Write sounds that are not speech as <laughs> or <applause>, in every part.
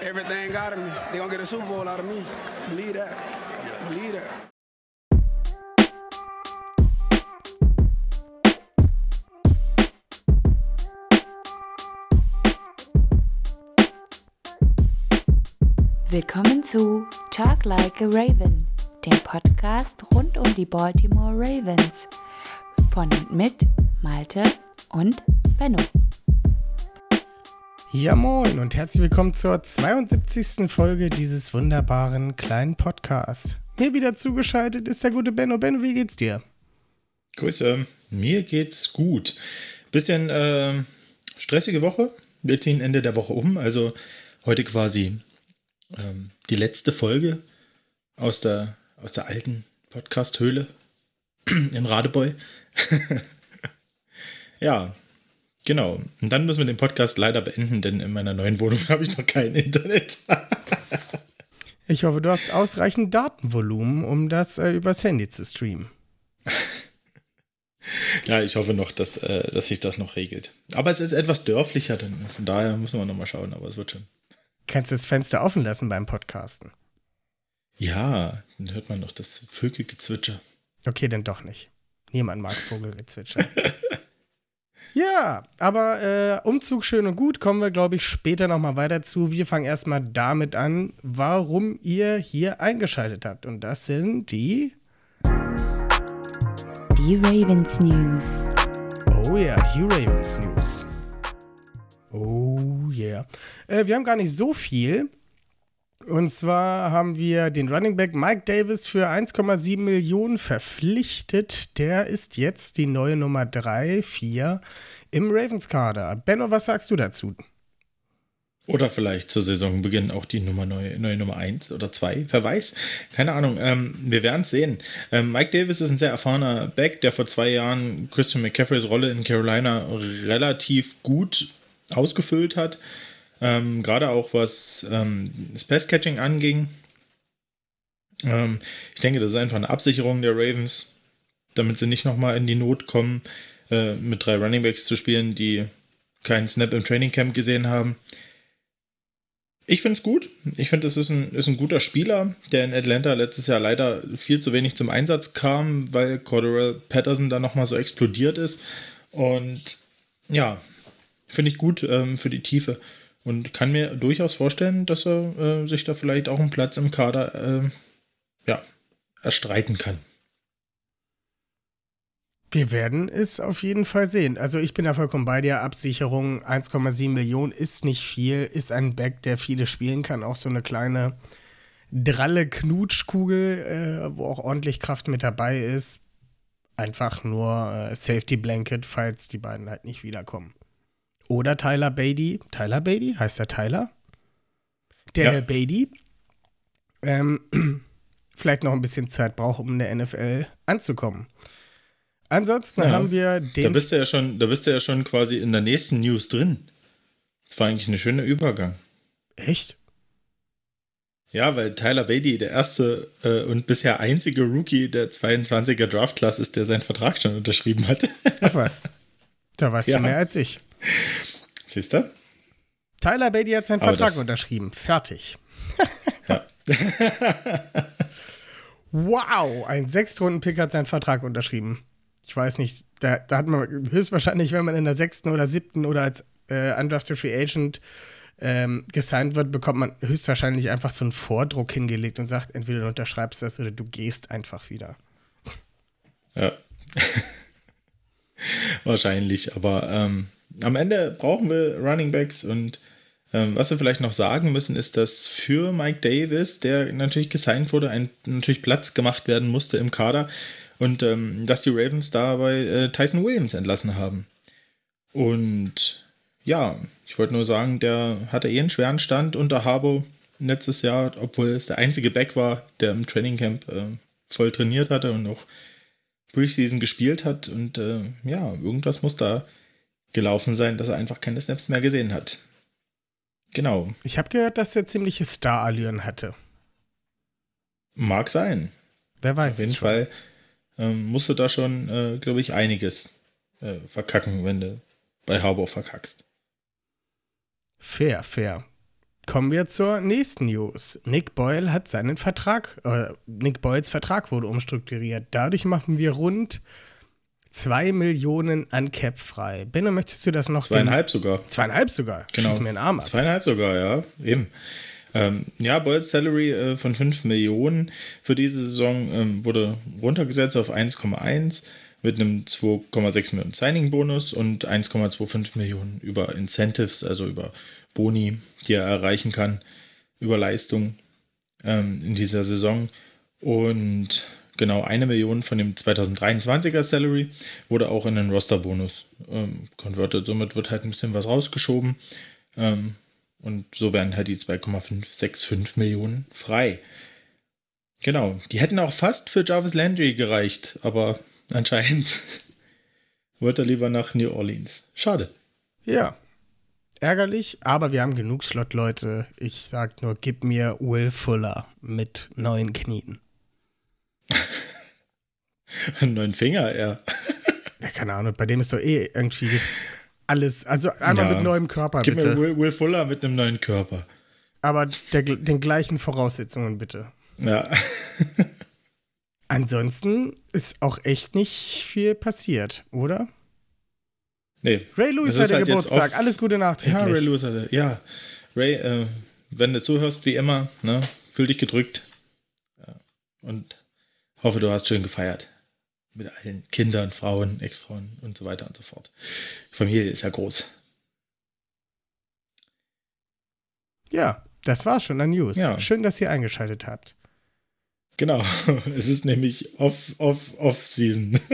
Everything out of me. They gonna get a Super Bowl out of me. Believe that. Believe that. Willkommen zu Talk Like a Raven, dem Podcast rund um die Baltimore Ravens. Von und mit Malte und Benno. Ja, moin und herzlich willkommen zur 72. Folge dieses wunderbaren kleinen Podcasts. Mir wieder zugeschaltet ist der gute Benno. Benno, wie geht's dir? Grüße, mir geht's gut. Bisschen äh, stressige Woche. Wir ziehen Ende der Woche um, also heute quasi ähm, die letzte Folge aus der, aus der alten Podcast-Höhle <clears throat> in Radebeul. <laughs> ja, genau. Und dann müssen wir den Podcast leider beenden, denn in meiner neuen Wohnung <laughs> habe ich noch kein Internet. <laughs> ich hoffe, du hast ausreichend Datenvolumen, um das äh, übers Handy zu streamen. <laughs> ja, ich hoffe noch, dass, äh, dass sich das noch regelt. Aber es ist etwas dörflicher, denn von daher müssen wir nochmal schauen, aber es wird schon. Kannst du das Fenster offen lassen beim Podcasten? Ja, dann hört man noch das Vögelgezwitscher. Okay, dann doch nicht. Niemand mag Vogelgezwitscher. Ja, aber äh, Umzug schön und gut, kommen wir, glaube ich, später nochmal weiter zu. Wir fangen erstmal damit an, warum ihr hier eingeschaltet habt. Und das sind die. Die Ravens News. Oh ja, die Ravens News. Oh yeah. Äh, wir haben gar nicht so viel. Und zwar haben wir den Running Back Mike Davis für 1,7 Millionen verpflichtet. Der ist jetzt die neue Nummer 3, 4 im Ravens-Kader. Benno, was sagst du dazu? Oder vielleicht zur Saisonbeginn auch die Nummer neue, neue Nummer 1 oder 2, wer weiß. Keine Ahnung, ähm, wir werden es sehen. Ähm, Mike Davis ist ein sehr erfahrener Back, der vor zwei Jahren Christian McCaffreys Rolle in Carolina relativ gut ausgefüllt hat. Ähm, Gerade auch was ähm, das Passcatching anging. Ähm, ich denke, das ist einfach eine Absicherung der Ravens, damit sie nicht nochmal in die Not kommen, äh, mit drei Runningbacks zu spielen, die keinen Snap im Training Camp gesehen haben. Ich finde es gut. Ich finde, es ist ein, ist ein guter Spieler, der in Atlanta letztes Jahr leider viel zu wenig zum Einsatz kam, weil Corderell Patterson da nochmal so explodiert ist. Und ja, Finde ich gut ähm, für die Tiefe. Und kann mir durchaus vorstellen, dass er äh, sich da vielleicht auch einen Platz im Kader äh, ja, erstreiten kann. Wir werden es auf jeden Fall sehen. Also ich bin da vollkommen bei dir. Absicherung 1,7 Millionen ist nicht viel, ist ein Back, der viele spielen kann. Auch so eine kleine dralle Knutschkugel, äh, wo auch ordentlich Kraft mit dabei ist. Einfach nur äh, Safety Blanket, falls die beiden halt nicht wiederkommen. Oder Tyler Beatty. Tyler Beatty? Heißt der Tyler? Der ja. Herr Beatty. Ähm, <clears throat> vielleicht noch ein bisschen Zeit braucht, um in der NFL anzukommen. Ansonsten ja, haben wir den. Da bist du ja schon, da bist du ja schon quasi in der nächsten News drin. Das war eigentlich ein schöner Übergang. Echt? Ja, weil Tyler Beatty der erste äh, und bisher einzige Rookie der 22er Draft-Class ist, der seinen Vertrag schon unterschrieben hat. Ach was. <laughs> Da weißt ja. du mehr als ich. Siehst du? Tyler Beatty hat seinen Aber Vertrag unterschrieben. Fertig. ja. <laughs> wow, ein Sechstrunden-Pick hat seinen Vertrag unterschrieben. Ich weiß nicht, da, da, hat man höchstwahrscheinlich, wenn man in der sechsten oder siebten oder als äh, Undrafted Free Agent ähm, gesigned wird, bekommt man höchstwahrscheinlich einfach so einen Vordruck hingelegt und sagt, entweder du unterschreibst das oder du gehst einfach wieder. Ja. <laughs> Wahrscheinlich, aber ähm, am Ende brauchen wir Running Backs und ähm, was wir vielleicht noch sagen müssen, ist, dass für Mike Davis, der natürlich gesigned wurde, ein natürlich Platz gemacht werden musste im Kader und ähm, dass die Ravens dabei äh, Tyson Williams entlassen haben. Und ja, ich wollte nur sagen, der hatte eh einen schweren Stand unter Harbo letztes Jahr, obwohl es der einzige Back war, der im Trainingcamp äh, voll trainiert hatte und auch Preseason gespielt hat. Und äh, ja, irgendwas muss da gelaufen sein, dass er einfach keine Snaps mehr gesehen hat. Genau. Ich habe gehört, dass er ziemliche Star-Allüren hatte. Mag sein. Wer weiß. Auf jeden Fall ähm, musste da schon, äh, glaube ich, einiges äh, verkacken, wenn du bei Harbour verkackst. Fair, fair. Kommen wir zur nächsten News. Nick Boyle hat seinen Vertrag, äh, Nick Boyles Vertrag wurde umstrukturiert. Dadurch machen wir rund 2 Millionen an Cap frei. Benno, möchtest du das noch? Zweieinhalb sogar. Zweieinhalb sogar. Genau. Schieß mir den Arm ab. Zweieinhalb sogar, ja, eben. Ähm, ja, Boyles Salary äh, von 5 Millionen für diese Saison ähm, wurde runtergesetzt auf 1,1 mit einem 2,6 Millionen Signing-Bonus und 1,25 Millionen über Incentives, also über Boni, die er erreichen kann, über Leistung ähm, in dieser Saison. Und genau eine Million von dem 2023er Salary wurde auch in den Roster-Bonus ähm, converted. Somit wird halt ein bisschen was rausgeschoben. Ähm, und so werden halt die 2,565 Millionen frei. Genau, die hätten auch fast für Jarvis Landry gereicht, aber anscheinend <laughs> wollte er lieber nach New Orleans. Schade. Ja. Ärgerlich, aber wir haben genug Slot-Leute. Ich sag nur, gib mir Will Fuller mit neuen Knien. Einen neuen Finger, ja. Ja, keine Ahnung, bei dem ist doch eh irgendwie alles, also einmal Ja. mit neuem Körper, Gib bitte. mir Will, Will Fuller mit einem neuen Körper. aber der, den gleichen Voraussetzungen, bitte. Ja. Ansonsten ist auch echt nicht viel passiert, oder? Nee. Ray Lewis hatte halt Geburtstag, alles Gute Ja, nachträglich. Ray Lewis hatte. Ja. Ray, äh, wenn du zuhörst, wie immer, ne, fühl dich gedrückt. Ja. Und hoffe, du hast schön gefeiert. Mit allen Kindern, Frauen, Ex-Frauen und so weiter und so fort. Die Familie ist ja groß. ja, das war schon an News. Ja. Schön, dass ihr eingeschaltet habt. Genau. <laughs> Es ist nämlich off, off, off Season. <laughs>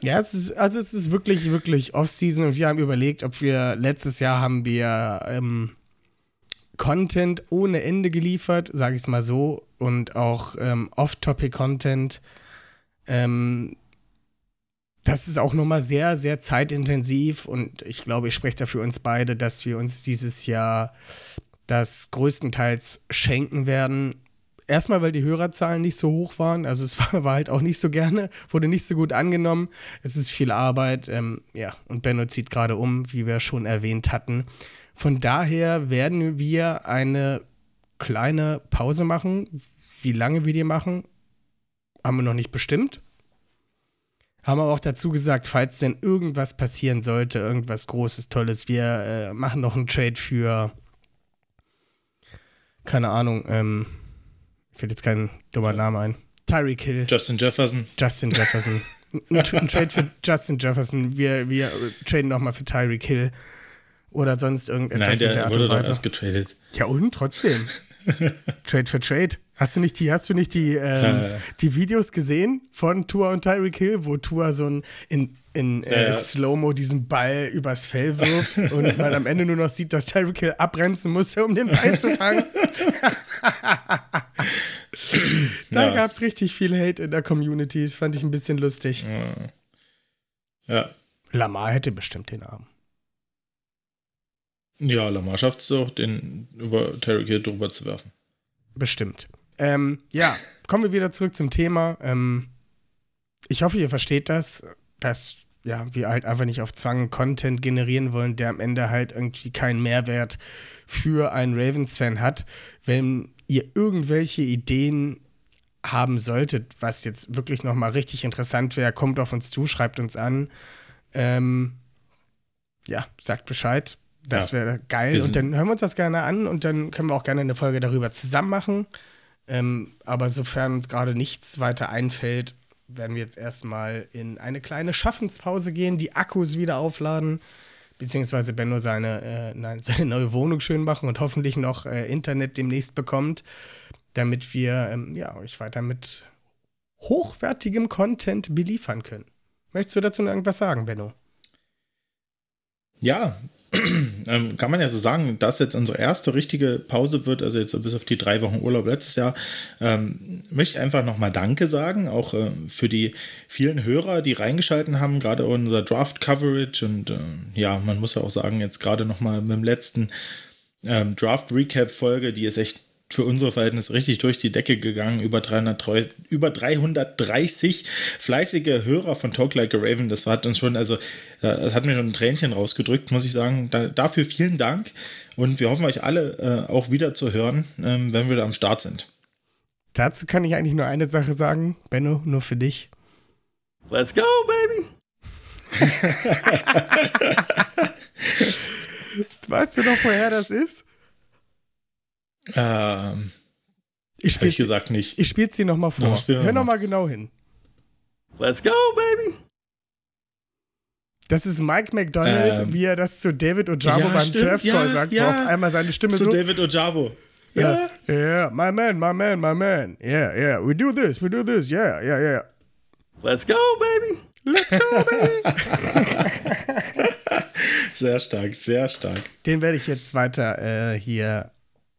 Ja, es ist, also es ist wirklich, wirklich Off-Season und wir haben überlegt, ob wir, letztes Jahr haben wir ähm, Content ohne Ende geliefert, sage ich es mal so, und auch ähm, Off-Topic-Content. Ähm, das ist auch nochmal sehr, sehr zeitintensiv und ich glaube, ich spreche da für uns beide, dass wir uns dieses Jahr das größtenteils schenken werden. Erstmal, weil die Hörerzahlen nicht so hoch waren. Also es <laughs> war, war halt auch nicht so gerne, wurde nicht so gut angenommen. Es ist viel Arbeit. Ähm, ja, und Benno zieht gerade um, wie wir schon erwähnt hatten. Von daher werden wir eine kleine Pause machen. Wie lange wir die machen, haben wir noch nicht bestimmt. Haben aber auch dazu gesagt, falls denn irgendwas passieren sollte, irgendwas Großes, Tolles, wir äh, machen noch einen Trade für, keine Ahnung, ähm, fällt jetzt kein dummer Name ein. Tyreek Hill, Justin Jefferson. Justin Jefferson. ein, Trade für <laughs> Justin Jefferson. Wir, wir traden nochmal für Tyreek Hill. Oder sonst irgendetwas Nein, in der der wurde doch erst getradet. Ja, und trotzdem. <laughs> Trade für Trade. Hast du nicht die, hast du nicht die, ähm, ja. die Videos gesehen von Tua und Tyreek Hill, wo Tua so ein in, in äh, Ja. Slow-Mo diesen Ball übers Fell wirft <laughs> und man am Ende nur noch sieht, dass Tyreek Hill abbremsen musste, um den Ball zu fangen? <laughs> da Ja. gab es richtig viel Hate in der Community. Das fand ich ein bisschen lustig. Ja. Lamar hätte bestimmt den Arm. Ja, Lamar schafft es doch, den über Terry Hill drüber zu werfen. Bestimmt. Ähm, ja, kommen wir wieder zurück zum Thema. Ähm, ich hoffe, ihr versteht das, dass ja, wir halt einfach nicht auf Zwang Content generieren wollen, der am Ende halt irgendwie keinen Mehrwert für einen Ravens-Fan hat. Wenn ihr irgendwelche Ideen haben solltet, was jetzt wirklich nochmal richtig interessant wäre, kommt auf uns zu, schreibt uns an. Ähm, ja, sagt Bescheid. Das Ja. wäre geil. Und dann hören wir uns das gerne an und dann können wir auch gerne eine Folge darüber zusammen machen. Ähm, aber sofern uns gerade nichts weiter einfällt, werden wir jetzt erstmal in eine kleine Schaffenspause gehen, die Akkus wieder aufladen, beziehungsweise Benno seine, äh, nein, <laughs> seine neue Wohnung schön machen und hoffentlich noch äh, Internet demnächst bekommt, damit wir ähm, ja, euch weiter mit hochwertigem Content beliefern können. Möchtest du dazu noch irgendwas sagen, Benno? Ja, <clears throat> ähm, kann man ja so sagen, dass jetzt unsere erste richtige Pause wird, also jetzt bis auf die drei Wochen Urlaub letztes Jahr, ähm, möchte ich einfach nochmal Danke sagen, auch äh, für die vielen Hörer, die reingeschalten haben, gerade unser Draft-Coverage und äh, ja, man muss ja auch sagen, jetzt gerade nochmal mit dem letzten ähm, Draft-Recap-Folge, die ist echt für unsere Verhältnisse richtig durch die Decke gegangen. Über, 300, über 330 fleißige Hörer von Talk Like a Raven. Das hat uns schon, also, das hat mir schon ein Tränchen rausgedrückt, muss ich sagen. Da, dafür vielen Dank. Und wir hoffen euch alle äh, auch wieder zu hören, ähm, wenn wir da am Start sind. Dazu kann ich eigentlich nur eine Sache sagen, Benno, nur für dich. Let's go, baby! <laughs> weißt du noch, woher das ist? Ähm, ich spiele gesagt nicht. Ich spiele sie nochmal vor. No, Hör nochmal genau hin. Let's go, baby! Das ist Mike McDonald, ähm, wie er das zu David Ojabo ja, beim Draft Call ja, sagt, ja. auf einmal seine Stimme zu so. Zu David Ojabo. Ja. Yeah, yeah, my man, my man, my man. Yeah, yeah, we do this, we do this, yeah, yeah, yeah. Let's go, baby. Let's go, baby. <laughs> sehr stark, sehr stark. Den werde ich jetzt weiter äh, hier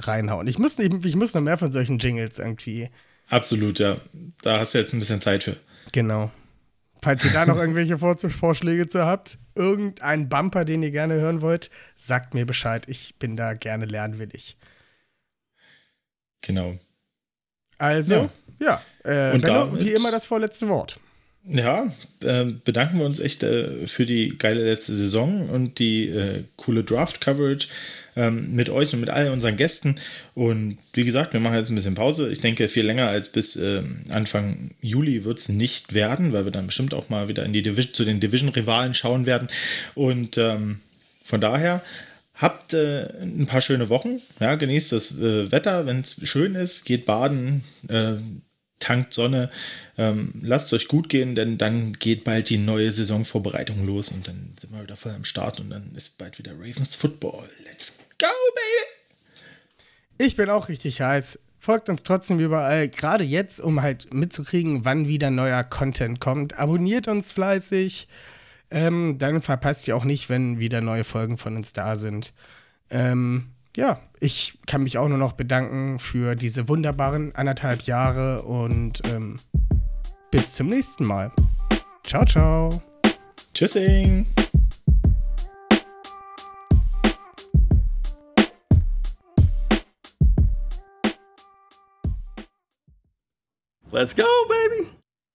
reinhauen. Ich muss, ich, ich muss noch mehr von solchen Jingles irgendwie. Absolut, ja. Da hast du jetzt ein bisschen Zeit für. Genau. Falls ihr da noch <laughs> irgendwelche Vorschläge zu habt, irgendeinen Bumper, den ihr gerne hören wollt, sagt mir Bescheid. Ich bin da gerne lernwillig. Genau. Also, ja, ja äh, und Benno, wie immer das vorletzte Wort. Ja, äh, bedanken wir uns echt äh, für die geile letzte Saison und die äh, coole Draft-Coverage ähm, mit euch und mit all unseren Gästen. Und wie gesagt, wir machen jetzt ein bisschen Pause. Ich denke, viel länger als bis ähm, Anfang Juli wird es nicht werden, weil wir dann bestimmt auch mal wieder in die Division, zu den Division-Rivalen schauen werden. Und ähm, von daher Habt äh, ein paar schöne Wochen, ja, genießt das äh, Wetter, wenn es schön ist, geht baden, äh, tankt Sonne, ähm, lasst euch gut gehen, denn dann geht bald die neue Saisonvorbereitung los und dann sind wir wieder voll am Start und dann ist bald wieder Ravens Football. Let's go, baby! Ich bin auch richtig heiß. Folgt uns trotzdem überall, gerade jetzt, um halt mitzukriegen, wann wieder neuer Content kommt. Abonniert uns fleißig. Ähm, dann verpasst ihr auch nicht, wenn wieder neue Folgen von uns da sind. Ähm, ja, ich kann mich auch nur noch bedanken für diese wunderbaren anderthalb Jahre und ähm, bis zum nächsten Mal. Ciao, ciao. Tschüssing. Let's go, baby.